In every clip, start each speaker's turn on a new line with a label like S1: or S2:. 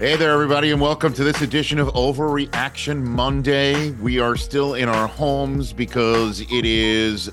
S1: Hey there, everybody, and welcome to this edition of Overreaction Monday. We are still in our homes because it is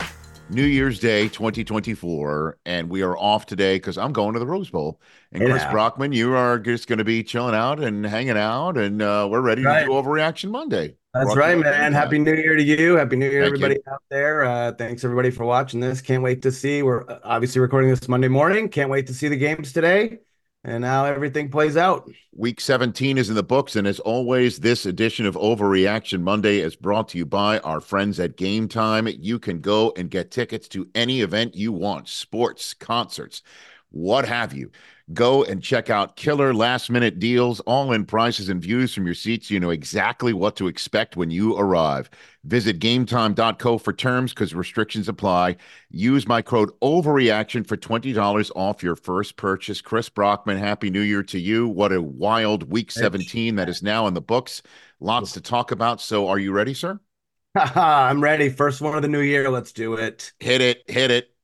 S1: New Year's Day 2024, and we are off today because I'm going to the Rose Bowl. And Chris Brockman, you are just going to be chilling out and hanging out, and uh, we're ready
S2: Right.
S1: to do Overreaction Monday.
S2: That's right, man. Happy New Year to you. Happy New Year,
S1: Thank you.
S2: everybody out there. Uh, thanks everybody for watching this. Can't wait to see. We're uh, obviously recording this Monday morning. Can't wait to see the games today and how everything plays out.
S1: Week 17 is in the books, and as always, this edition of Overreaction Monday is brought to you by our friends at Game Time. You can go and get tickets to any event you want, sports, concerts, what have you. Go and check out killer last minute deals, all in prices and views from your seats. so You know exactly what to expect when you arrive. Visit gametime.co for terms because restrictions apply. Use my code OVERREACTION for $20 off your first purchase. Chris Brockman, Happy New Year to you. What a wild week 17 that is now in the books. Lots to talk about. So, are you ready, sir?
S2: I'm ready. First one of the new year. Let's do it.
S1: Hit it, hit it.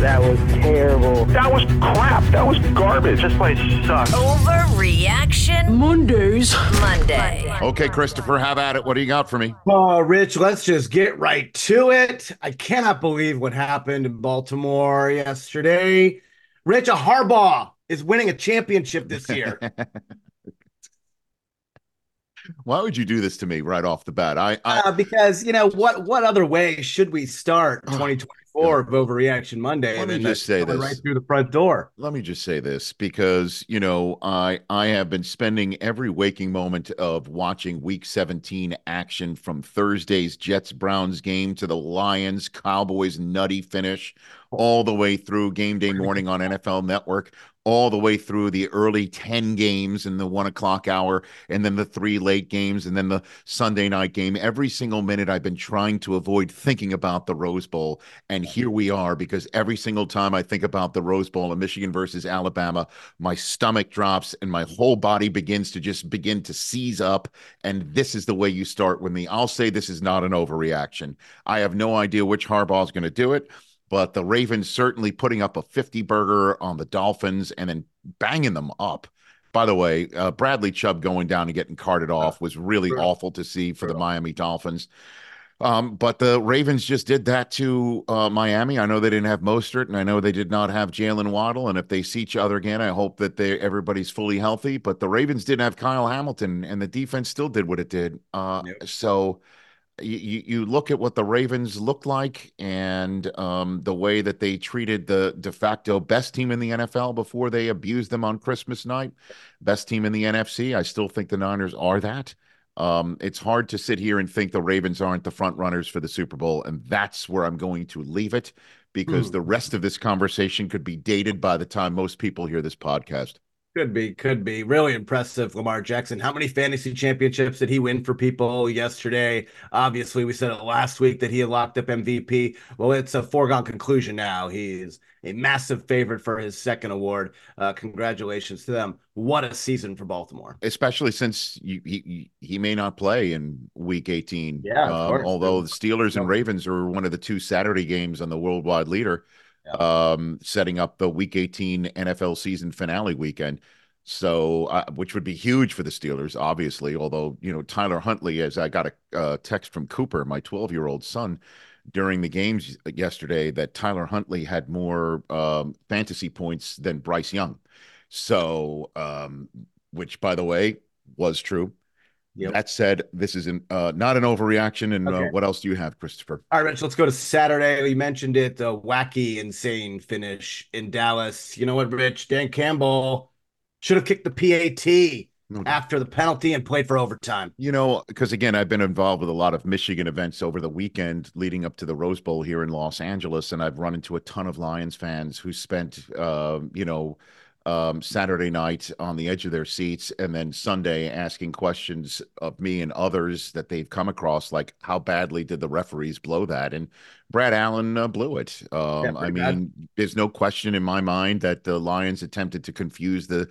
S3: That was terrible.
S4: That was crap. That was garbage. This place sucks.
S5: Overreaction
S6: Mondays.
S5: Monday.
S1: Okay, Christopher, have at it. What do you got for me?
S2: Oh, Rich, let's just get right to it. I cannot believe what happened in Baltimore yesterday. Rich, a Harbaugh is winning a championship this year.
S1: Why would you do this to me right off the bat? I, I...
S2: Uh, because you know what what other way should we start
S1: 2020
S2: or of Overreaction Monday.
S1: Let me just say this
S2: right through the front door.
S1: Let me just say this because you know I I have been spending every waking moment of watching Week 17 action from Thursday's Jets Browns game to the Lions Cowboys nutty finish all the way through game day morning on NFL Network all the way through the early 10 games in the one o'clock hour, and then the three late games, and then the Sunday night game. Every single minute I've been trying to avoid thinking about the Rose Bowl. And here we are because every single time I think about the Rose Bowl and Michigan versus Alabama, my stomach drops and my whole body begins to just begin to seize up. And this is the way you start with me. I'll say this is not an overreaction. I have no idea which Harbaugh is going to do it, but the Ravens certainly putting up a 50 burger on the Dolphins and then banging them up. By the way, uh, Bradley Chubb going down and getting carted off was really
S2: Brutal.
S1: awful to see for the Miami Dolphins. Um, but the Ravens just did that to uh, Miami. I know they didn't have Mostert, and I know they did not have Jalen Waddle. And if they see each other again, I hope that they everybody's fully healthy. But the Ravens didn't have Kyle Hamilton, and the defense still did what it did. Uh,
S2: Yep.
S1: So you, you look at what the Ravens looked like, and um, the way that they treated the de facto best team in the NFL before they abused them on Christmas night, best team in the NFC. I still think the Niners are that. Um, it's hard to sit here and think the Ravens aren't the front runners for the Super Bowl, and that's where I'm going to leave it because
S2: Hmm.
S1: the rest of this conversation could be dated by the time most people hear this podcast.
S2: Could be, could be. Really impressive, Lamar Jackson. How many fantasy championships did he win for people yesterday? Obviously, we said it last week that he had locked up MVP. Well, it's a foregone conclusion now. He's a massive favorite for his second award. Uh, congratulations to them. What a season for Baltimore.
S1: especially since you, he he may not play in Week 18.
S2: Yeah,
S1: Um, although the Steelers and Ravens are one of the two Saturday games on the worldwide leader, Um, setting up the Week 18 NFL season finale weekend. So, uh, which would be huge for the Steelers, obviously. Although you know Tyler Huntley, as I got a uh, text from Cooper, my 12 year old son, during the games yesterday, that Tyler Huntley had more um, fantasy points than Bryce Young. So, um, which by the way was true.
S2: Yep.
S1: That said, this is an, uh, not an overreaction. And
S2: Okay.
S1: uh, what else do you have, Christopher?
S2: All right, Rich, let's go to Saturday. We mentioned it, a wacky, insane finish in Dallas. You know what, Rich? Dan Campbell should have kicked the PAT after the penalty and played for overtime.
S1: You know, because again, I've been involved with a lot of Michigan events over the weekend leading up to the Rose Bowl here in Los Angeles, and I've run into a ton of Lions fans who spent, uh, you know, um, Saturday night on the edge of their seats, and then Sunday asking questions of me and others that they've come across, like how badly did the referees blow that? And Brad Allen uh, blew it. Um, I
S2: pretty bad.
S1: mean, there's no question in my mind that the Lions attempted to confuse the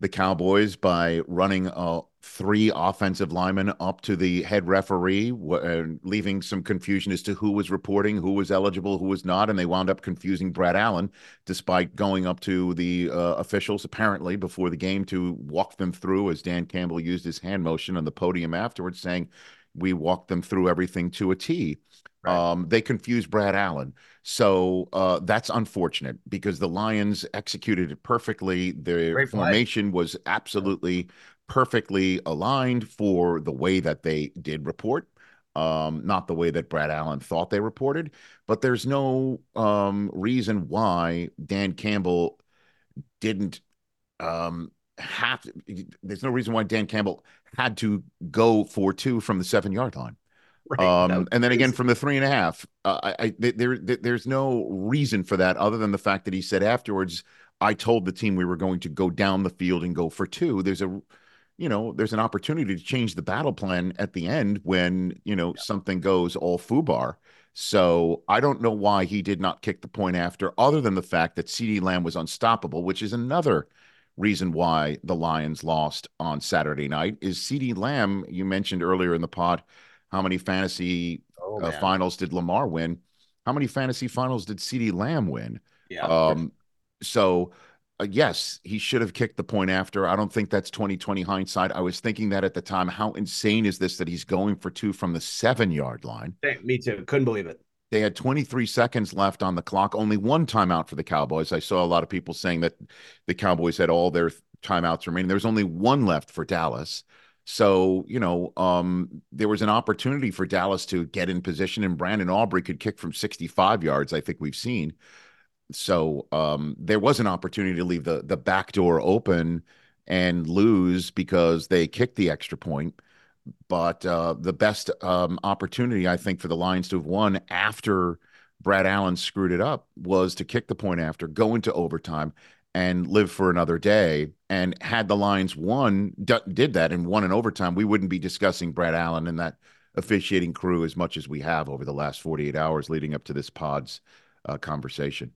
S1: the Cowboys by running a three offensive linemen up to the head referee, uh, leaving some confusion as to who was reporting, who was eligible, who was not, and they wound up confusing Brad Allen, despite going up to the uh, officials apparently before the game to walk them through, as Dan Campbell used his hand motion on the podium afterwards, saying, "We walked them through everything to a T." Right. Um, they confused Brad Allen. So uh, that's unfortunate because the Lions executed it perfectly. Their formation was absolutely perfectly aligned for the way that they did report. Um, not the way that Brad Allen thought they reported, but there's no um, reason why Dan Campbell didn't um, have to, there's no reason why Dan Campbell had to go for two from the seven yard line. Right. Um, and then again from the three and a half, uh, I, I there, there, there's no reason for that other than the fact that he said afterwards, I told the team we were going to go down the field and go for two. There's a, you know, there's an opportunity to change the battle plan at the end when you know yeah. something goes all foobar. So I don't know why he did not kick the point after, other than the fact that CeeDee Lamb was unstoppable, which is another reason why the Lions lost on Saturday night. Is CeeDee Lamb? You mentioned earlier in the pod how many fantasy oh, uh, finals did Lamar win? How many fantasy finals did CeeDee Lamb win?
S2: Yeah.
S1: Um, so uh, yes, he should have kicked the point after. I don't think that's 2020 hindsight. I was thinking that at the time. How insane is this that he's going for two from the seven yard line?
S2: Hey, me too. Couldn't believe it.
S1: They had 23 seconds left on the clock, only one timeout for the Cowboys. I saw a lot of people saying that the Cowboys had all their timeouts remaining. There was only one left for Dallas. So, you know, um, there was an opportunity for Dallas to get in position, and Brandon Aubrey could kick from 65 yards, I think we've seen. So um, there was an opportunity to leave the, the back door open and lose because they kicked the extra point. But uh, the best um, opportunity, I think, for the Lions to have won after Brad Allen screwed it up was to kick the point after, go into overtime, and live for another day. And had the Lions won, d- did that and won in overtime, we wouldn't be discussing Brad Allen and that officiating crew as much as we have over the last 48 hours leading up to this pod's uh, conversation.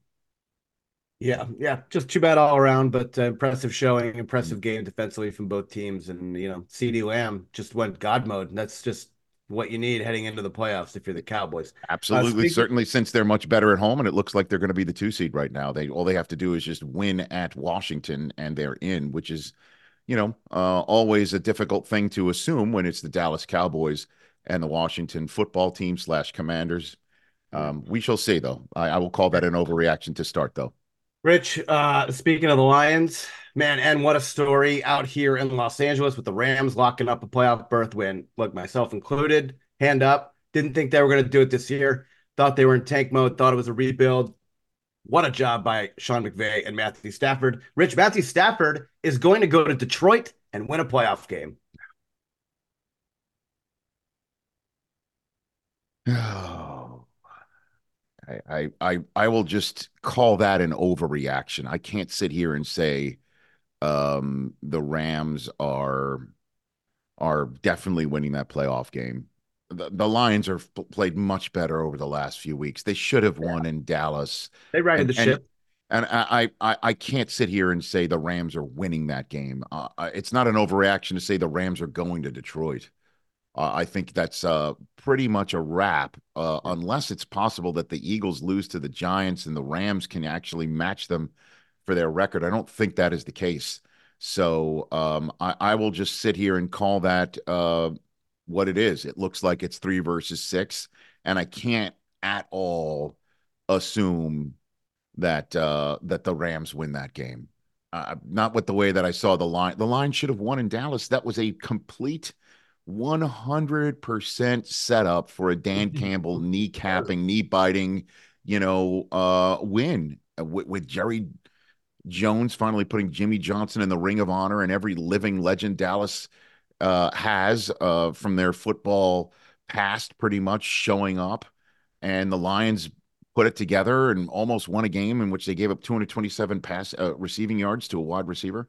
S2: Yeah, yeah, just too bad all around, but uh, impressive showing, impressive game defensively from both teams, and you know, CeeDee Lamb just went God mode. And that's just what you need heading into the playoffs if you're the Cowboys.
S1: Absolutely, uh, certainly since they're much better at home and it looks like they're going to be the 2 seed right now. They all they have to do is just win at Washington and they're in, which is you know, uh, always a difficult thing to assume when it's the Dallas Cowboys and the Washington football team slash Commanders. Um, we shall see, though. I, I will call that an overreaction to start, though.
S2: Rich, uh, speaking of the Lions, man, and what a story out here in Los Angeles with the Rams locking up a playoff berth win. Look, myself included, hand up. Didn't think they were going to do it this year. Thought they were in tank mode. Thought it was a rebuild. What a job by Sean McVay and Matthew Stafford. Rich, Matthew Stafford is going to go to Detroit and win a playoff game.
S1: I, I I will just call that an overreaction. I can't sit here and say um, the Rams are are definitely winning that playoff game. The, the Lions are played much better over the last few weeks. They should have won in Dallas.
S2: They righted the ship.
S1: And I, I, I can't sit here and say the Rams are winning that game. Uh, it's not an overreaction to say the Rams are going to Detroit. Uh, I think that's uh, pretty much a wrap, uh, unless it's possible that the Eagles lose to the Giants and the Rams can actually match them for their record. I don't think that is the case. So um, I, I, will just sit here and call that uh, what it is. It looks like it's three versus six, and I can't at all assume that uh, that the Rams win that game. Uh, not with the way that I saw the line. The line should have won in Dallas. That was a complete 100% set up for a Dan Campbell knee capping, knee biting, you know, uh, win uh, with, with Jerry Jones finally putting Jimmy Johnson in the ring of honor and every living legend Dallas uh, has uh, from their football past pretty much showing up. And the Lions put it together and almost won a game in which they gave up 227 pass uh, receiving yards to a wide receiver.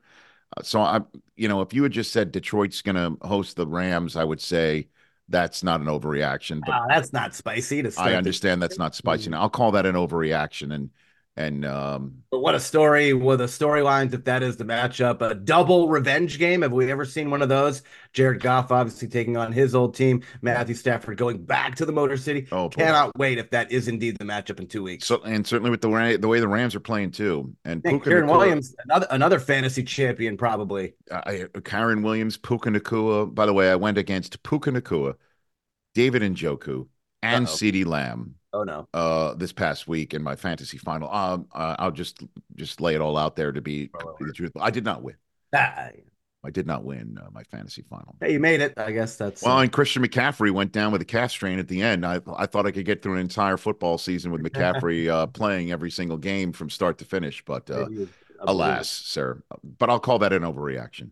S1: So I, you know, if you had just said Detroit's going to host the Rams, I would say that's not an overreaction.
S2: But uh, that's not spicy.
S1: I understand that's not spicy. Now, I'll call that an overreaction. And And um,
S2: But what a story with the storylines if that is the matchup. A double revenge game. Have we ever seen one of those? Jared Goff obviously taking on his old team. Matthew Stafford going back to the Motor City.
S1: Oh, boy.
S2: Cannot wait if that is indeed the matchup in two weeks.
S1: so and certainly with the the way the Rams are playing too, and Puka
S2: Kyren
S1: Nacua-
S2: Williams, another another fantasy champion, probably.
S1: I, Kyren Williams, Puka Nacua. By the way, I went against Puka Nacua, David Njoku, and
S2: Uh-oh.
S1: CeeDee Lamb
S2: Oh no.
S1: uh, this past week in my fantasy final. Um, uh, I'll just just lay it all out there to be completely truthful. I did not win.
S2: Ah,
S1: I did not win uh, my fantasy final.
S2: hey, you made it. I guess that's
S1: Well, and Christian McCaffrey went down with a calf strain at the end. I I thought I could get through an entire football season with McCaffrey uh, playing every single game from start to finish, but uh, alas, sir. But I'll call that an overreaction.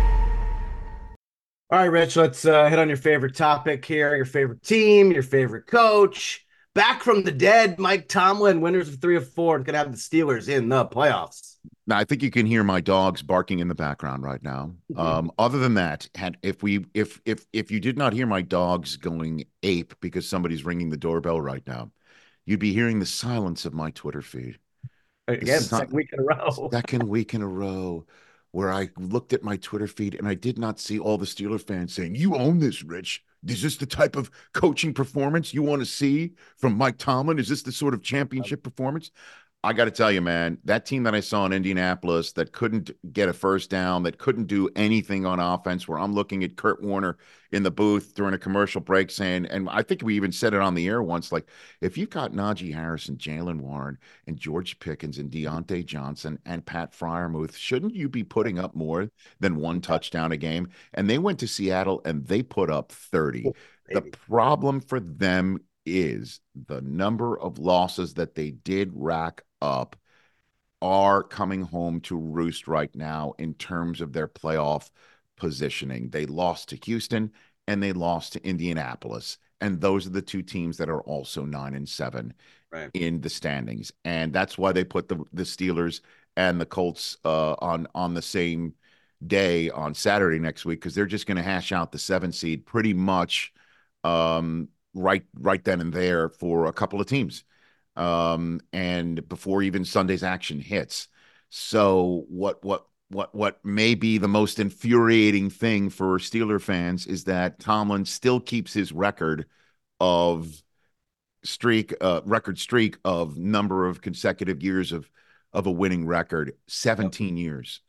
S2: All right, Rich, let's uh, hit on your favorite topic here, your favorite team, your favorite coach. Back from the dead, Mike Tomlin, winners of three of four, going to have the Steelers in the playoffs.
S1: Now, I think you can hear my dogs barking in the background right now. Um, other than that, had if we if if if you did not hear my dogs going ape because somebody's ringing the doorbell right now, you'd be hearing the silence of my Twitter feed.
S2: Again, second week in a row.
S1: Second week in a row where I looked at my Twitter feed and I did not see all the Steeler fans saying, "You own this, Rich. Is this the type of coaching performance you want to see from Mike Tomlin? Is this the sort of championship performance?" I got to tell you, man, that team that I saw in Indianapolis that couldn't get a first down, that couldn't do anything on offense, where I'm looking at Kurt Warner in the booth during a commercial break saying, and I think we even said it on the air once, like, if you've got Najee Harris and Jaylen Warren and George Pickens and Diontae Johnson and Pat Freiermuth, shouldn't you be putting up more than one touchdown a game? And they went to Seattle and they put up 30. The problem for them is the number of losses that they did rack up are coming home to roost right now in terms of their playoff positioning. They lost to Houston and they lost to Indianapolis. And those are the two teams that are also nine and seven
S2: Right.
S1: in the standings. And that's why they put the the Steelers and the Colts uh, on on the same day on Saturday next week because they're just going to hash out the seven seed pretty much um, right right then and there for a couple of teams um, and before even Sunday's action hits. So what what what what may be the most infuriating thing for Steeler fans is that Tomlin still keeps his record of streak uh record streak of number of consecutive years of of a winning record 17 years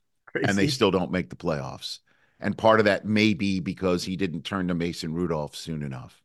S1: and they still don't make the playoffs. And part of that may be because he didn't turn to Mason Rudolph soon enough.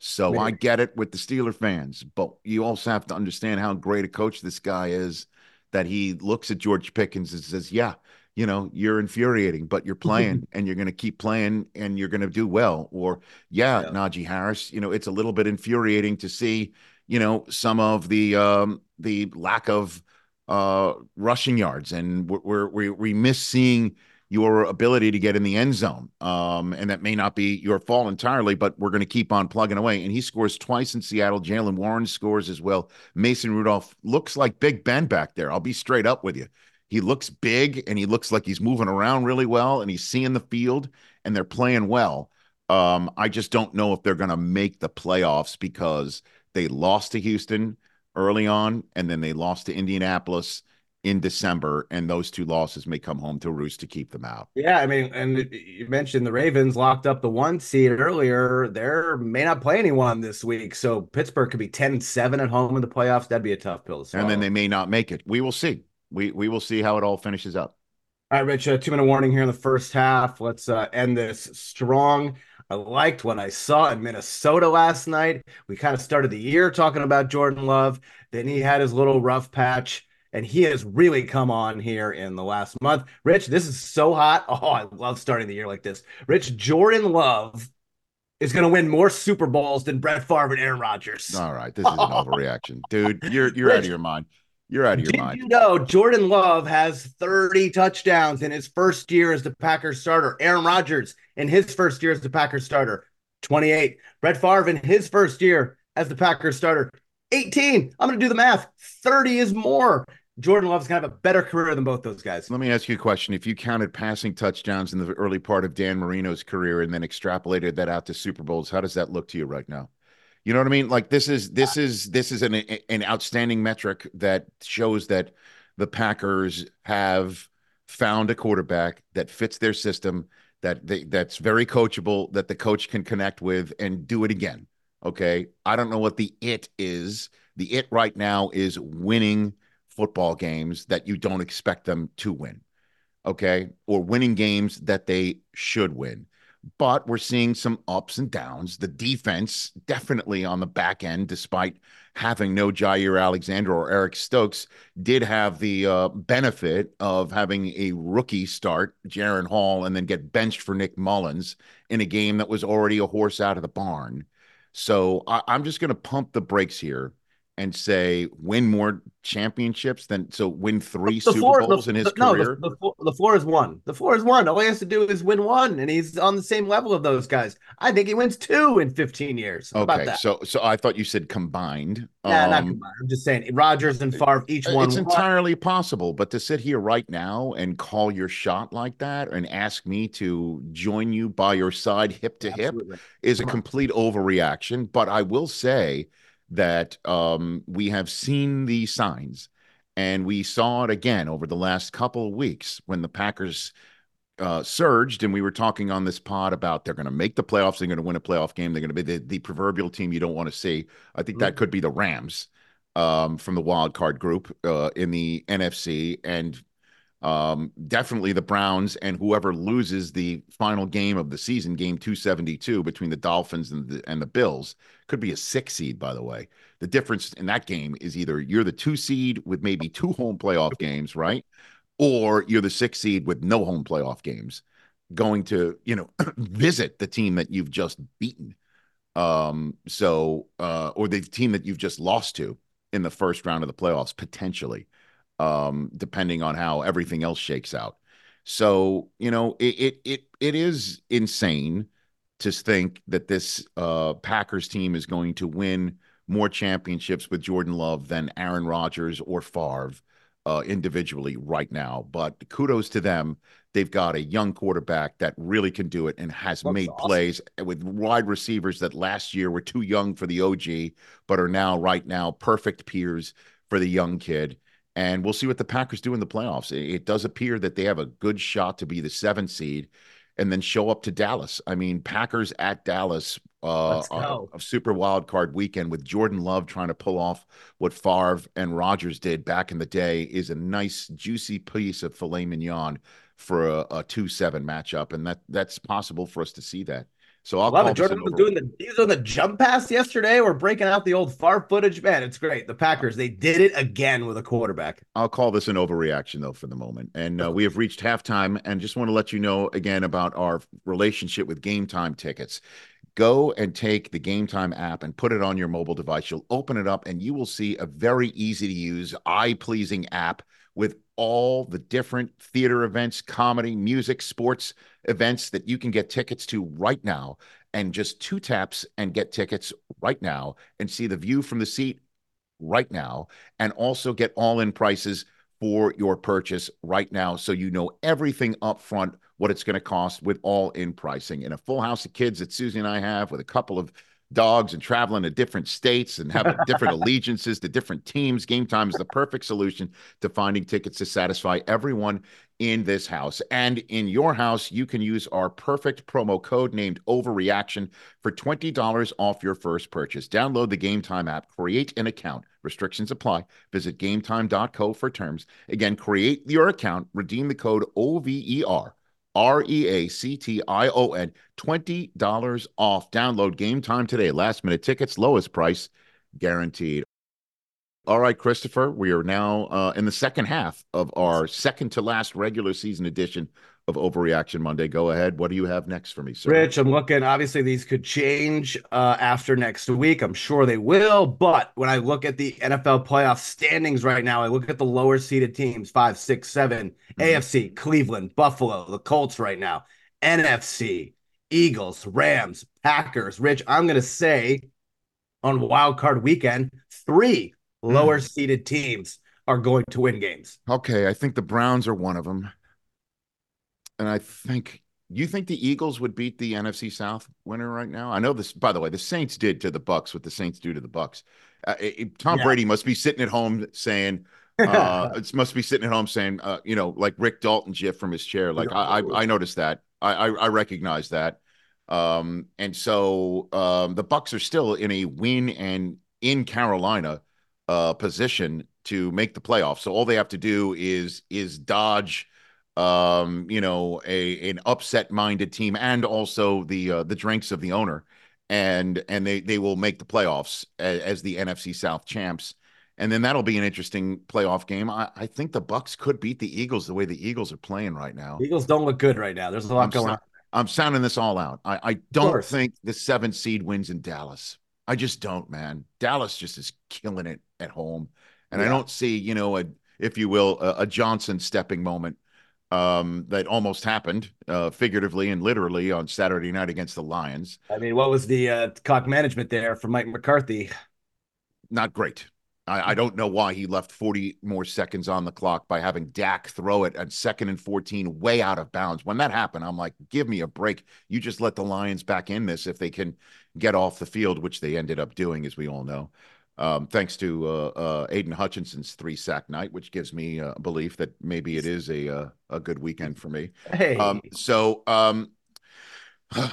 S1: So I get it with the Steeler fans, but you also have to understand how great a coach this guy is that he looks at George Pickens and says, Yeah, you know, you're infuriating, but you're playing and you're going to keep playing and you're going to do well. Or, yeah,
S2: Yeah.
S1: Najee Harris, you know, it's a little bit infuriating to see, you know, some of the um the lack of uh rushing yards and we're, we're we we miss seeing your ability to get in the end zone um and that may not be your fault entirely but we're going to keep on plugging away. And he scores twice in Seattle. Jaylen Warren scores as well. Mason Rudolph looks like Big Ben back there. I'll be straight up with you. He looks big and he looks like he's moving around really well and he's seeing the field and they're playing well. Um I just don't know if they're going to make the playoffs because they lost to Houston early on, and then they lost to Indianapolis in December, and those two losses may come home to roost to keep them out.
S2: Yeah, I mean, and you mentioned the Ravens locked up the one seed earlier. They may not play anyone this week, so Pittsburgh could be 10-7 at home in the playoffs. That'd be a tough pill to swallow.
S1: And then they may not make it. We will see. We we will see how it all finishes up.
S2: All right, Rich, a two minute warning here in the first half. Let's uh, end this strong. I liked what I saw in Minnesota last night. We kind of started the year talking about Jordan Love. Then he had his little rough patch, and he has really come on here in the last month. Rich, this is so hot. Oh, I love starting the year like this. Rich, Jordan Love is going to win more Super Bowls than Brett Favre and Aaron Rodgers.
S1: All right, this is an overreaction, dude. You're you're out of your mind. You're out of your
S2: Did
S1: mind.
S2: you know Jordan Love has 30 touchdowns in his first year as the Packers starter? Aaron Rodgers in his first year as the Packers starter, 28. Brett Favre in his first year as the Packers starter, 18. I'm going to do the math. 30 is more. Jordan Love's going to have a better career than both those guys.
S1: Let me ask you a question. If you counted passing touchdowns in the early part of Dan Marino's career and then extrapolated that out to Super Bowls, how does that look to you right now? You know what I mean? Like this is this uh, is this is an an outstanding metric that shows that the Packers have found a quarterback that fits their system, that they, that's very coachable, that the coach can connect with and do it again. Okay. I don't know what the it is. The it right now is winning football games that you don't expect them to win. Okay. Or winning games that they should win. But we're seeing some ups and downs. The defense definitely on the back end, despite having no Jaire Alexander or Eric Stokes, did have the uh, benefit of having a rookie start, Jaren Hall, and then get benched for Nick Mullens in a game that was already a horse out of the barn. So I, I'm just going to pump the brakes here and say win more championships than so win three Super
S2: floor-
S1: Bowls
S2: the-
S1: in his
S2: the- no,
S1: career.
S2: the, the, floor- the floor is one. The four is one. All he has to do is win one, and he's on the same level of those guys. I think he wins two in 15 years. How
S1: okay, so so I thought you said combined.
S2: Not
S1: Um,
S2: combined. I'm just saying Rodgers and Favre each one.
S1: It's
S2: one.
S1: entirely possible, but to sit here right now and call your shot like that and ask me to join you by your side, hip to hip, is a complete overreaction. But I will say that um, we have seen these signs, and we saw it again over the last couple of weeks when the Packers uh, surged, and we were talking on this pod about they're going to make the playoffs, they're going to win a playoff game, they're going to be the, the proverbial team you don't want to see. I think that could be the Rams um, from the wild card group uh, in the NFC, and um, definitely the Browns and whoever loses the final game of the season, game 272 between the Dolphins and the, and the Bills, could be a six seed, by the way. The difference in that game is either you're the two seed with maybe two home playoff games, right? Or you're the six seed with no home playoff games going to, you know, visit the team that you've just beaten. Um, so, uh, or the team that you've just lost to in the first round of the playoffs, potentially um, depending on how everything else shakes out. So, you know, it it it, it is insane to think that this uh, Packers team is going to win more championships with Jordan Love than Aaron Rodgers or Favre uh, individually right now. But kudos to them. They've got a young quarterback that really can do it and has
S2: Looks
S1: made
S2: awesome.
S1: plays with wide receivers that last year were too young for the OG, but are now, right now, perfect peers for the young kid and we'll see what the Packers do in the playoffs. It, it does appear that they have a good shot to be the seventh seed and then show up to Dallas. I mean, Packers at Dallas uh, of Super Wild Card Weekend with Jordan Love trying to pull off what Favre and Rodgers did back in the day is a nice, juicy piece of filet mignon for a, a two-seven matchup, and that that's possible for us to see that. So I'll
S2: Love it. Jordan was doing the he was doing the jump pass yesterday. We're breaking out the old Favre footage. Man, it's great. The Packers, they did it again with a quarterback.
S1: I'll call this an overreaction, though, for the moment. And uh, we have reached halftime, and just want to let you know again about our relationship with Game Time tickets. Go and take the Game Time app and put it on your mobile device. You'll open it up, and you will see a very easy to use, eye pleasing app with all the different theater events, comedy, music, sports events that you can get tickets to right now. And just two taps and get tickets right now and see the view from the seat right now. And also get all in prices for your purchase right now. So you know everything up front what it's going to cost with all in pricing. In a full house of kids that Susie and I have with a couple of dogs and traveling to different states and having different allegiances to different teams. Game time is the perfect solution to finding tickets to satisfy everyone in this house. And in your house you can use our perfect promo code named overreaction for $20 off your first purchase. Download the game time app create an account. Restrictions apply. Visit gametime.co for terms. Again create your account. Redeem the code over R E A C T I O N, $20 off. Download game time today. Last minute tickets, lowest price guaranteed. All right, Christopher, we are now uh, in the second half of our second to last regular season edition of Overreaction Monday. Go ahead. What do you have next for me, sir?
S2: Rich, I'm looking. Obviously, these could change uh, after next week. I'm sure they will. But when I look at the NFL playoff standings right now, I look at the lower seeded teams five, six, seven,
S1: Mhm.
S2: AFC, Cleveland, Buffalo, the Colts right now, NFC, Eagles, Rams, Packers. Rich, I'm going to say on wild card weekend, three lower seeded teams are going to win games.
S1: Okay, I think the Browns are one of them. And I think you think the Eagles would beat the NFC South winner right now? I know this by the way, the Saints did to the Bucs what the Saints do to the Bucs. Uh, it- Tom
S2: Yeah.
S1: Brady must be sitting at home saying uh it must be sitting at home saying uh you know like Rick Dalton gif from his chair like I I, I noticed that. I, I I recognize that. Um and so um the Bucs are still in a win and in Carolina uh position to make the playoffs. So all they have to do is is dodge um you know a an upset minded team and also the uh, the drinks of the owner and and they they will make the playoffs as, as the NFC South champs and then that'll be an interesting playoff game. I, I think the Bucs could beat the Eagles the way the Eagles are playing right now.
S2: Eagles don't look good right now. There's a lot
S1: I'm,
S2: going on.
S1: I'm sounding this all out. I, I don't think the seventh seed wins in Dallas. I just don't, man. Dallas just is killing it at home, and I don't see, you know, a if you will, a, a Johnson stepping moment um, that almost happened, uh, figuratively and literally, on Saturday night against the Lions.
S2: I mean, what was the uh, clock management there from Mike McCarthy?
S1: Not great. I, I don't know why he left 40 more seconds on the clock by having Dak throw it at second and 14 way out of bounds. When that happened, I'm like, give me a break. You just let the Lions back in this if they can get off the field, which they ended up doing, as we all know. Um, thanks to uh, uh, Aidan Hutchinson's three sack night, which gives me a belief that maybe it is a uh, a good weekend for me.
S2: Hey,
S1: Um, so um, let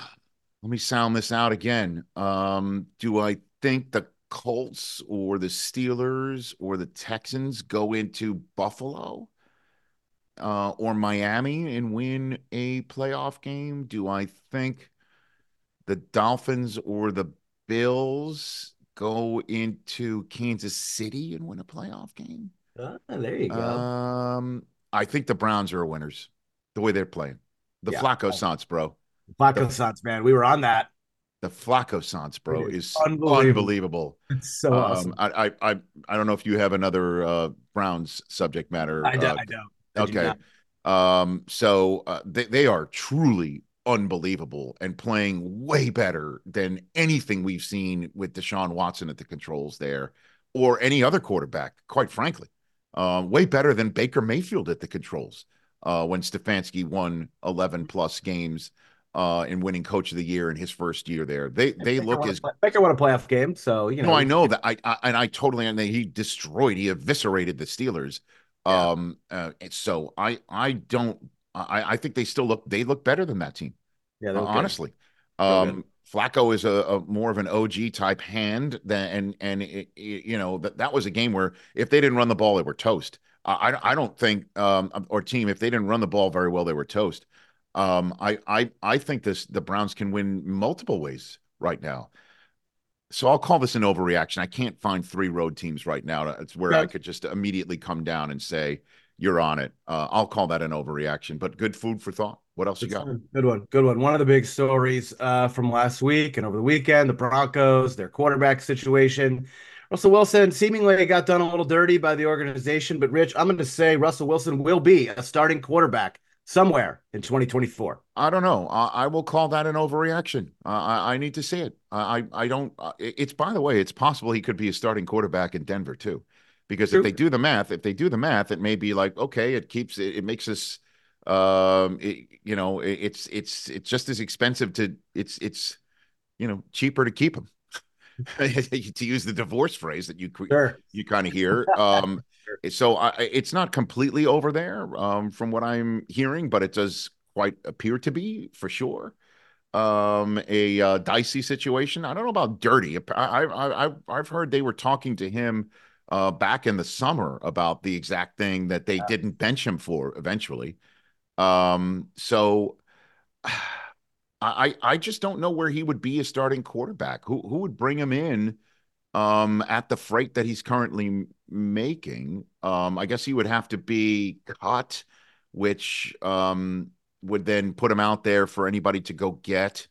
S1: me sound this out again. Um, do I think the Colts or the Steelers or the Texans go into Buffalo uh, or Miami and win a playoff game? Do I think the Dolphins or the Bills go into Kansas City and win a playoff game?
S2: Ah, there you go.
S1: Um, I think the Browns are winners the way they're playing. The
S2: Yeah.
S1: Flacco Sans, bro.
S2: Flacco Suns, man. We were on that.
S1: The Flacco Sans, bro, is
S2: is unbelievable.
S1: unbelievable.
S2: It's so
S1: Um,
S2: awesome.
S1: I, I, I, I don't know if you have another uh, Browns subject matter.
S2: I, do,
S1: uh,
S2: I don't. I
S1: okay.
S2: not.
S1: Um, so uh, they they are truly unbelievable and playing way better than anything we've seen with Deshaun Watson at the controls there, or any other quarterback. Quite frankly, um, way better than Baker Mayfield at the controls uh, when Stefanski won eleven plus games uh, in winning Coach of the Year in his first year there. They they
S2: Baker
S1: look as
S2: play- Baker won a playoff game, so you know.
S1: no, I know that. I, I and I totally and he destroyed, he eviscerated the Steelers.
S2: Yeah.
S1: Um, uh, so I, I don't, I, I think they still look, they look better than that team.
S2: Yeah,
S1: uh, honestly. Um, Flacco is a, a more of an OG type hand than, and and it, it- you know that that was a game where if they didn't run the ball, they were toast. I, I don't think um or team if they didn't run the ball very well, they were toast. Um, I I I think this the Browns can win multiple ways right now. So I'll call this an overreaction. I can't find three road teams right now. It's where I could just immediately come down and say you're on it. Uh, I'll call that an overreaction, but good food for thought. What else you got?
S2: Good one. Good one. One of the big stories uh, from last week and over the weekend, the Broncos, their quarterback situation. Russell Wilson seemingly got done a little dirty by the organization, but Rich, I'm going to say Russell Wilson will be a starting quarterback somewhere in 2024.
S1: I don't know. I, I will call that an overreaction. Uh, I, I need to see it. I, I I don't. Uh, it's by the way, it's possible he could be a starting quarterback in Denver too, because
S2: True.
S1: if they do the math, if they do the math, it may be like okay, it keeps it, it makes us, um, it, you know, it, it's it's it's just as expensive to it's it's, you know, cheaper to keep them to use the divorce phrase that you
S2: Sure.
S1: you kind of hear. Um, so I, it's not completely over there um, from what I'm hearing, but it does quite appear to be for sure. Um, a uh, dicey situation. I don't know about dirty. I, I, I, I've heard they were talking to him uh, back in the summer about the exact thing that they didn't bench him for eventually. Um, so I, I just don't know where he would be a starting quarterback. Who, who would bring him in? um, at the freight that he's currently making. Um, I guess he would have to be cut, which um, would then put him out there for anybody to go get.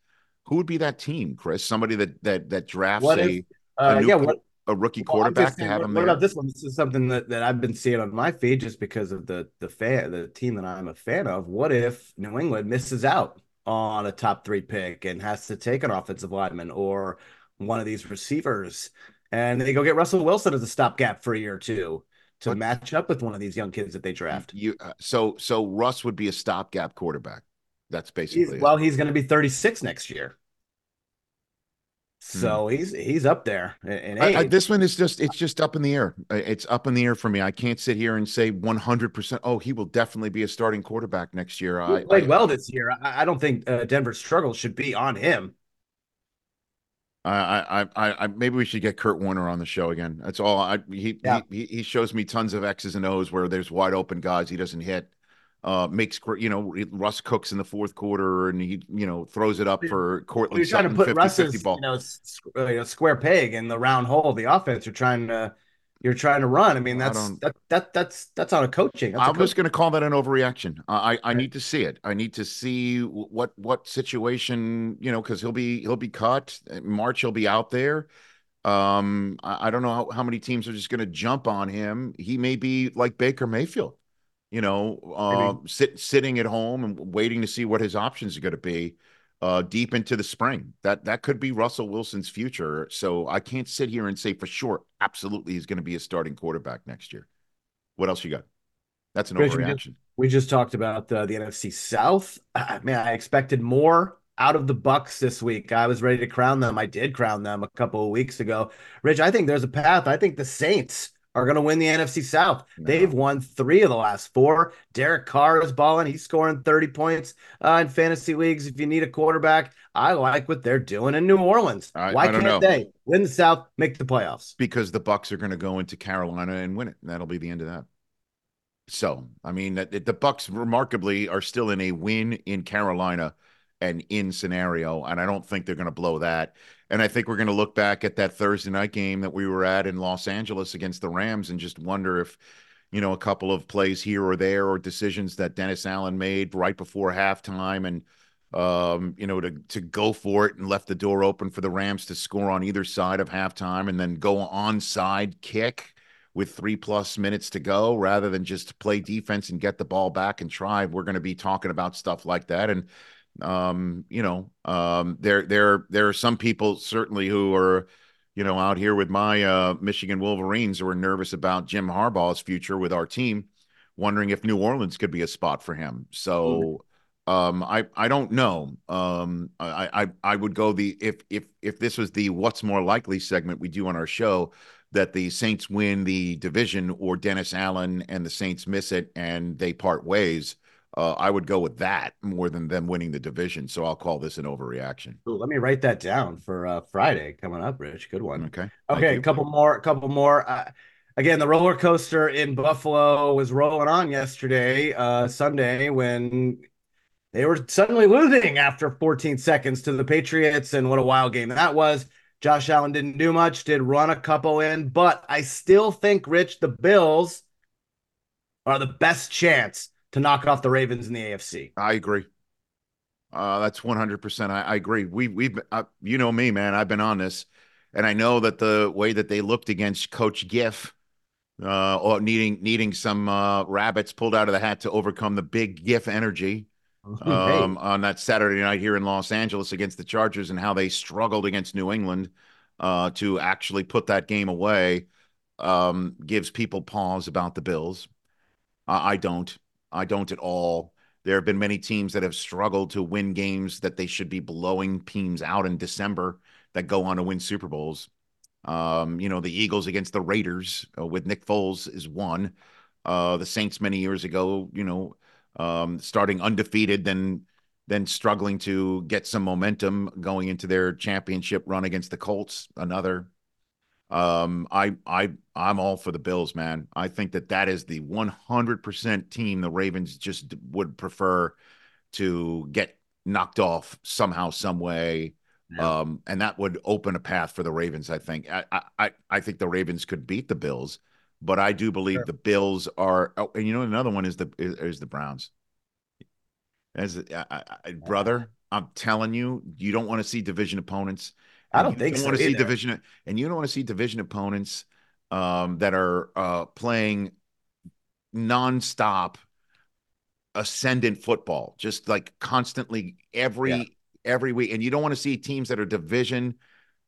S1: Who would be that team, Chris? Somebody that that that drafts
S2: What
S1: a,
S2: if- Uh,
S1: a, new
S2: yeah, what,
S1: a rookie quarterback to have
S2: what,
S1: him
S2: what
S1: there.
S2: about this one? This is something that, that I've been seeing on my feed just because of the the fan the team that I'm a fan of. What if New England misses out on a top three pick and has to take an offensive lineman or one of these receivers, and they go get Russell Wilson as a stopgap for a year or two to
S1: But-
S2: match up with one of these young kids that they draft?
S1: You uh, so so Russ would be a stopgap quarterback. That's
S2: He's,
S1: basically it.
S2: well, he's going to be 36 next year. So he's he's up there in, in
S1: Hmm. I, I, this one is just it's just up in the air. It's up in the air for me. I can't sit here and say 100%. Oh, he will definitely be a starting quarterback next year.
S2: He
S1: I,
S2: played
S1: I,
S2: well this year. I, don't think uh, Denver's struggle should be on him.
S1: I, I, I, I, maybe we should get Kurt Warner on the show again. That's all. I, he,
S2: Yeah.
S1: he, he shows me tons of X's and O's where there's wide open guys he doesn't hit. Uh, makes you know Russ cooks in the fourth quarter and he you know throws it up for
S2: Well,
S1: Courtland
S2: you're trying to put
S1: 50
S2: Russ's
S1: 50 ball.
S2: you know, uh, you know square peg in the round hole. The offense you're trying to you're trying to run. I mean
S1: I
S2: that's
S1: don't-
S2: that that that's that's on a coaching. That's
S1: I'm just going to call that an overreaction. I I, I
S2: Right.
S1: need to see it. I need to see what what situation you know because he'll be he'll be cut in March. He'll be out there. Um, I, I don't know how, how many teams are just going to jump on him. He may be like Baker Mayfield, you know, uh, sit sitting at home and waiting to see what his options are going to be. Uh, deep into the spring, that that could be Russell Wilson's future. So I can't sit here and say for sure, absolutely, he's going to be a starting quarterback next year. What else you got? That's an
S2: Rich,
S1: overreaction.
S2: We just talked about uh, the NFC South. Ah, man, I expected more out of the Bucs this week. I was ready to crown them. I did crown them a couple of weeks ago. Rich, I think there's a path. I think the Saints are going to win the NFC South.
S1: No.
S2: They've won three of the last four. Derek Carr is balling. He's scoring 30 points uh, in fantasy leagues. If you need a quarterback, I like what they're doing in New Orleans.
S1: I-
S2: Why
S1: I
S2: can't
S1: know.
S2: they win the South, make the playoffs?
S1: because the Bucs are going to go into Carolina and win it, and that'll be the end of that. So, I mean, that the Bucs remarkably are still in a win in Carolina and in scenario, and I don't think they're going to blow that. And I think we're going to look back at that Thursday night game that we were at in Los Angeles against the Rams and just wonder if, you know, a couple of plays here or there or decisions that Dennis Allen made right before halftime and um, you know, to to go for it and left the door open for the Rams to score on either side of halftime and then go onside kick with three plus minutes to go rather than just play defense and get the ball back and try. We're going to be talking about stuff like that. And um, you know, um, there there there are some people certainly who are, you know, out here with my uh Michigan Wolverines who are nervous about Jim Harbaugh's future with our team, wondering if New Orleans could be a spot for him. So um, I I don't know. Um, I I I would go the if if if this was the what's more likely segment we do on our show that the Saints win the division or Dennis Allen and the Saints miss it and they part ways. Uh, I would go with that more than them winning the division. So I'll call this an overreaction.
S2: Ooh, let me write that down for uh, Friday coming up, Rich. Good one.
S1: Okay.
S2: Okay, a couple more, a couple more. Uh, again, the roller coaster in Buffalo was rolling on yesterday, uh, Sunday, when they were suddenly losing after 14 seconds to the Patriots, and what a wild game that was. Josh Allen didn't do much, did run a couple in, but I still think, Rich, the Bills are the best chance to knock off the Ravens in the AFC.
S1: I agree. Uh, that's 100%. I, I agree. We, we've, uh, you know me, man, I've been on this and I know that the way that they looked against coach Giff, uh, or needing, needing some, uh, rabbits pulled out of the hat to overcome the big Giff energy, um, on that Saturday night here in Los Angeles against the Chargers and how they struggled against New England, uh, to actually put that game away, um, gives people pause about the Bills. I I don't. I don't at all. There have been many teams that have struggled to win games that they should be blowing teams out in December that go on to win Super Bowls. Um, you know, the Eagles against the Raiders uh, with Nick Foles is one. Uh, the Saints many years ago, you know, um, starting undefeated, then then struggling to get some momentum going into their championship run against the Colts, another. Um, I I I'm all for the Bills, man. I think that that is the 100% team the Ravens just would prefer to get knocked off somehow, some way.
S2: Yeah.
S1: Um, and that would open a path for the Ravens. I think. I I I think the Ravens could beat the Bills, but I do believe
S2: Sure.
S1: the Bills are. Oh, and you know another one is the is, is the Browns. As a, I, I, brother, I'm telling you, you don't want to see division opponents.
S2: I don't
S1: you
S2: think so
S1: want to see division, and you don't want to see division opponents um, that are uh, playing nonstop ascendant football, just like constantly every
S2: Yeah.
S1: every week. And you don't want to see teams that are division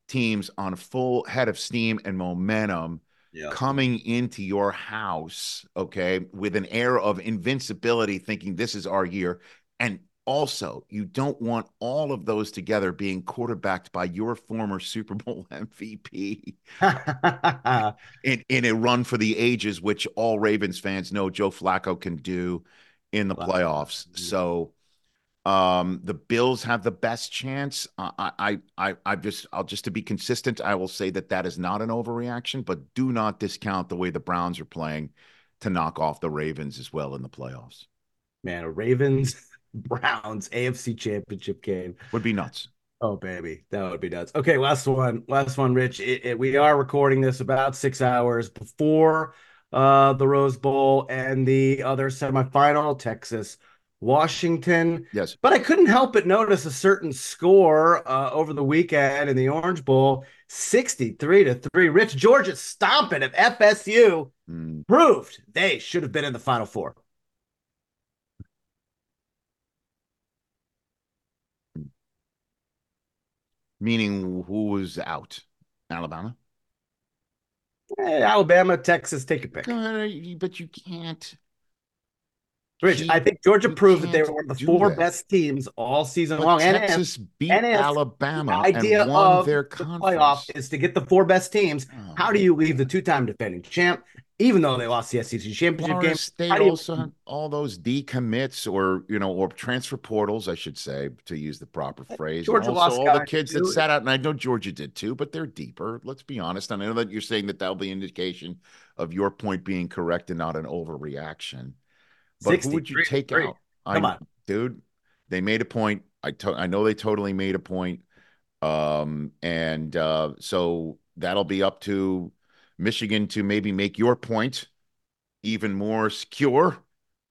S1: teams on full head of steam and momentum
S2: Yeah.
S1: coming into your house, okay, with an air of invincibility, thinking this is our year. And also, you don't want all of those together being quarterbacked by your former Super Bowl MVP in, in a run for the ages, which all Ravens fans know Joe Flacco can do in the playoffs. So um the Bills have the best chance. I I I I just I'll just to be consistent, I will say that that is not an overreaction, but do not discount the way the Browns are playing to knock off the Ravens as well in the playoffs.
S2: Man, Ravens Browns AFC Championship game.
S1: Would be nuts.
S2: Oh baby, that would be nuts. Okay, last one, last one, Rich. It, it- we are recording this about six hours before uh, the Rose Bowl and the other semifinal, Texas, Washington.
S1: Yes.
S2: But I couldn't help but notice a certain score uh, over the weekend in the Orange Bowl, sixty-three to three. Rich Georgia stomping at FSU
S1: Mm,
S2: proved they should have been in the Final Four.
S1: Meaning who was out? Alabama?
S2: Eh, Alabama, Texas, take a pick.
S1: Uh, But you can't.
S2: Rich, I think Georgia proved that they were one of the four
S1: that.
S2: best teams all season
S1: But
S2: long. And
S1: Texas beat
S2: and
S1: Alabama
S2: the idea
S1: and won
S2: of
S1: their
S2: the
S1: conference.
S2: playoff is to get the four best teams.
S1: Oh,
S2: How do you leave the two-time defending champ, even though they lost the SEC championship game?
S1: State
S2: do you-
S1: all those decommits or you know or transfer portals, I should say, to use the proper phrase. And
S2: Georgia
S1: also
S2: lost
S1: all the kids that sat out, and I know Georgia did too, but they're deeper. Let's be honest. And I know that you're saying that that'll be indication of your point being correct and not an overreaction. But who would you take
S2: three.
S1: out?
S2: Come
S1: I,
S2: on.
S1: dude. They made a point. I to- I know they totally made a point. Um, and uh, so that'll be up to Michigan to maybe make your point even more secure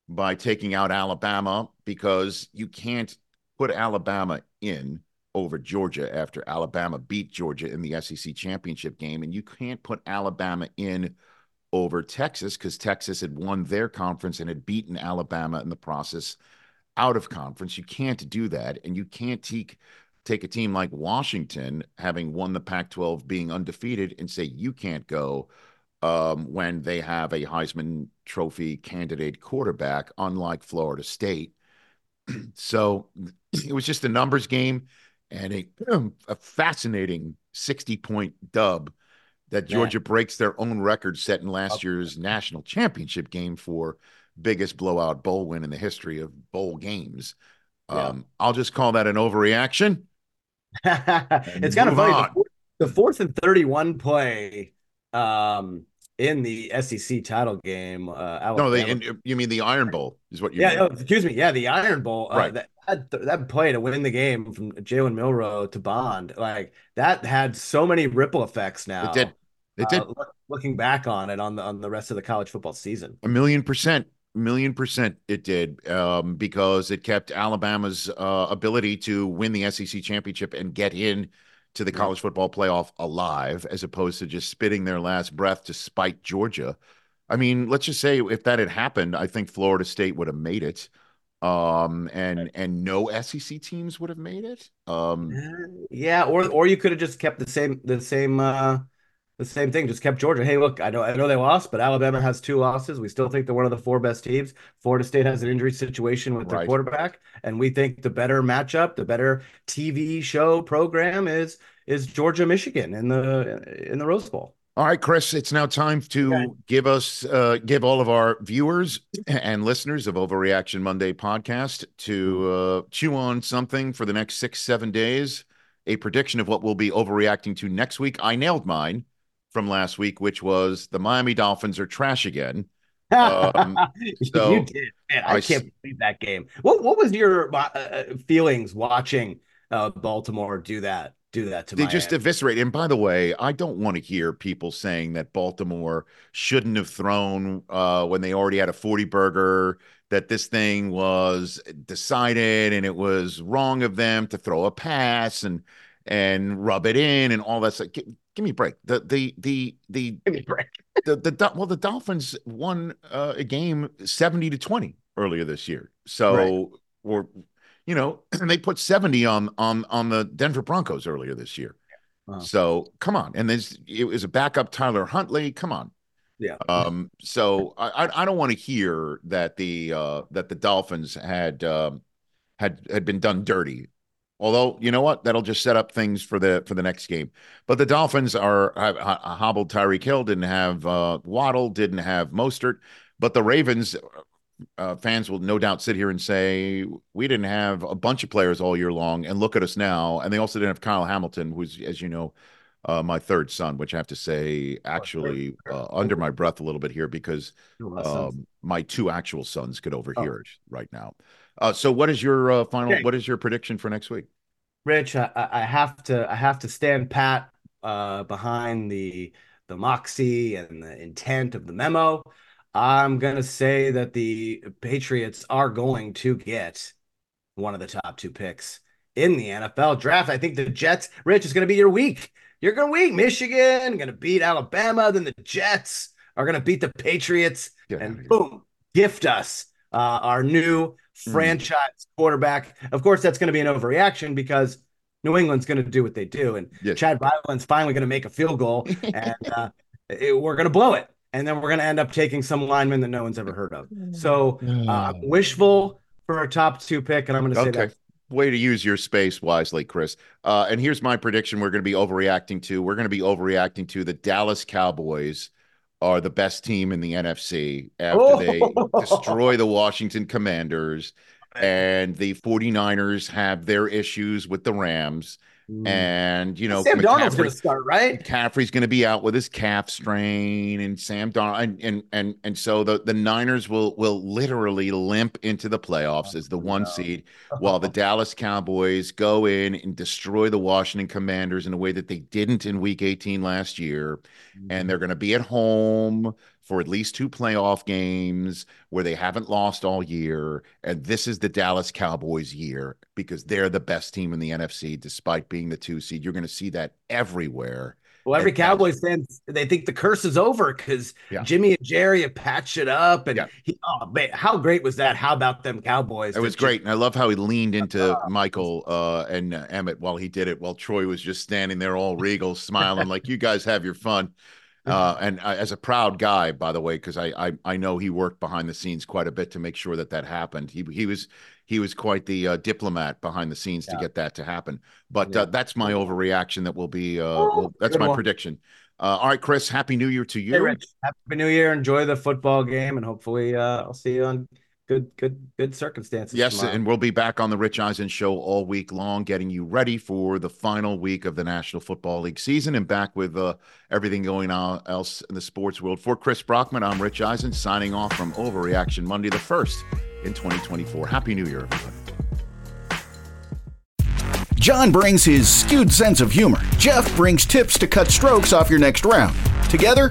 S1: by taking out Alabama because you can't put Alabama in over Georgia after Alabama beat Georgia in the SEC championship game. And you can't put Alabama in over Texas because Texas had won their conference and had beaten Alabama in the process out of conference. You can't do that. And you can't take take a team like Washington, having won the Pac 12, being undefeated, and say you can't go um, when they have a Heisman Trophy candidate quarterback, unlike Florida State. so it was just a numbers game and a, a fascinating 60 point dub that. Georgia breaks their own record set in last year's national championship game for biggest blowout bowl win in the history of bowl games.
S2: Yeah.
S1: Um, I'll just call that an overreaction.
S2: it's kind of funny. The fourth, the fourth and 31 play um, in the SEC title game. Uh,
S1: No, they you mean the Iron Bowl is what you
S2: yeah,
S1: mean.
S2: oh, excuse me. Yeah, the Iron Bowl. Uh,
S1: Right.
S2: that, that that play to win the game from Jalen Milroe to Bond, like that had so many ripple effects. Now
S1: It did. It
S2: Uh,
S1: did
S2: look- looking back on it on the on the rest of the college football season.
S1: a million percent, million percent. It did um, because it kept Alabama's uh, ability to win the SEC championship and get in to the college football playoff alive, as opposed to just spitting their last breath to spite Georgia. I mean, let's just say if that had happened, I think Florida State would have made it, um, and and no SEC teams would have made it. Um,
S2: Yeah, or or you could have just kept the same the same uh the same thing, just kept Georgia. Hey, look, I know I know they lost, but Alabama has two losses. We still think they're one of the four best teams. Florida State has an injury situation with their
S1: Right.
S2: quarterback, and we think the better matchup, the better TV show program is is Georgia Michigan in the in the Rose Bowl.
S1: All right, Chris, it's now time to
S2: Okay.
S1: give us, uh, give all of our viewers and listeners of Overreaction Monday podcast to uh, chew on something for the next six, seven days. A prediction of what we'll be overreacting to next week. I nailed mine from last week, which was the Miami Dolphins are trash again. Um, so
S2: you did, man. I,
S1: I
S2: can't
S1: s-
S2: believe that game. What what was your uh, uh, feelings watching uh, Baltimore do that? Do that to
S1: They
S2: Miami?
S1: just eviscerate. And by the way, I don't want to hear people saying that Baltimore shouldn't have thrown uh, when they already had a 40 burger that this thing was decided and it was wrong of them to throw a pass and and rub it in and all that stuff. Give, me a break. The the the the
S2: Give me a break.
S1: the the Dol- well the Dolphins won uh, a game 70 to 20 earlier this year. So or you know, and they put 70 on on on the Denver Broncos earlier this year.
S2: Wow.
S1: So come on. And there's it was a backup Tyler Huntley. Come on.
S2: Yeah.
S1: Um, so I I, I don't want to hear that the uh that the Dolphins had um had had been done dirty. Although you know what, that'll just set up things for the for the next game. But the Dolphins are hobbled Tyreek Hill, didn't have uh, Waddle, didn't have Mostert, but the Ravens uh, fans will no doubt sit here and say we didn't have a bunch of players all year long, and look at us now. And they also didn't have Kyle Hamilton, who's, as you know, uh, my third son, which I have to say actually uh, under my breath a little bit here because um, my two actual sons could overhear it right now. Uh, so, what is your uh, final?
S2: Okay.
S1: What is your prediction for next week?
S2: Rich, I, I have to I have to stand pat uh, behind the the moxie and the intent of the memo. I'm gonna say that the Patriots are going to get one of the top two picks in the NFL draft. I think the Jets, Rich, is gonna be your week. You're gonna week Michigan, gonna beat Alabama, then the Jets are gonna beat the Patriots,
S1: outta
S2: and boom, gift us uh, our new
S1: Mm.
S2: franchise quarterback. Of course, that's going to be an overreaction because New England's going to do what they do, and
S1: Yes.
S2: Chad Ryland's finally going to make a field goal, and uh, it- we're going to blow it, and then we're going to end up taking some lineman that no one's ever heard of. So, uh, wishful for a top two pick, and I'm going to say
S1: Okay.
S2: that.
S1: Way to use your space wisely, Chris. Uh, and here's my prediction: we're going to be overreacting to. We're going to be overreacting to the Dallas Cowboys are the best team in the NFC after oh. they
S2: Oh.
S1: destroy the Washington Commanders, and the 49ers have their issues with the Rams. Mm. And you know,
S2: Sam
S1: McCaffrey-
S2: going to start, right?
S1: McCaffrey's going to be out with his calf strain, and Sam Darnold, and and and, and so the, the Niners will will literally limp into the playoffs oh, as the one seed, while the Dallas Cowboys go in and destroy the Washington Commanders in a way that they didn't in Week 18 last year, and mm. they're going to be at home for at least two playoff games where they haven't lost all year, and this is the Dallas Cowboys year because they're the best team in the NFC despite being the two seed. You're going to see that everywhere.
S2: Well, every
S1: And
S2: Cowboys fan, they think the curse is over because
S1: Yeah.
S2: Jimmy and Jerry have patched it up. And
S1: Yeah.
S2: he, oh, man, how great was that? How about them Cowboys?
S1: It was great, and I love how he leaned into Michael uh, and uh, Emmett while he did it, while Troy was just standing there all regal, smiling like you guys have your fun. Uh, and I, as a proud guy, by the way, because I, I I know he worked behind the scenes quite a bit to make sure that that happened. He he was he was quite the uh, diplomat behind the scenes to get that to happen. But
S2: Yeah.
S1: uh, that's my overreaction. That will be uh,
S2: Oh,
S1: well, that's my
S2: one.
S1: prediction. Uh, all right, Chris. Happy New Year to you.
S2: Hey, happy New Year. Enjoy the football game, and hopefully, uh, I'll see you on good, good, good circumstances.
S1: Yes,
S2: tomorrow.
S1: and we'll be back on the Rich Eisen show all week long, getting you ready for the final week of the National Football League season and back with uh, everything going on else in the sports world. For Chris Brockman, I'm Rich Eisen signing off from Overreaction Monday the 1st in 2024. Happy New Year, everybody.
S6: John brings his skewed sense of humor. Jeff brings tips to cut strokes off your next round. Together,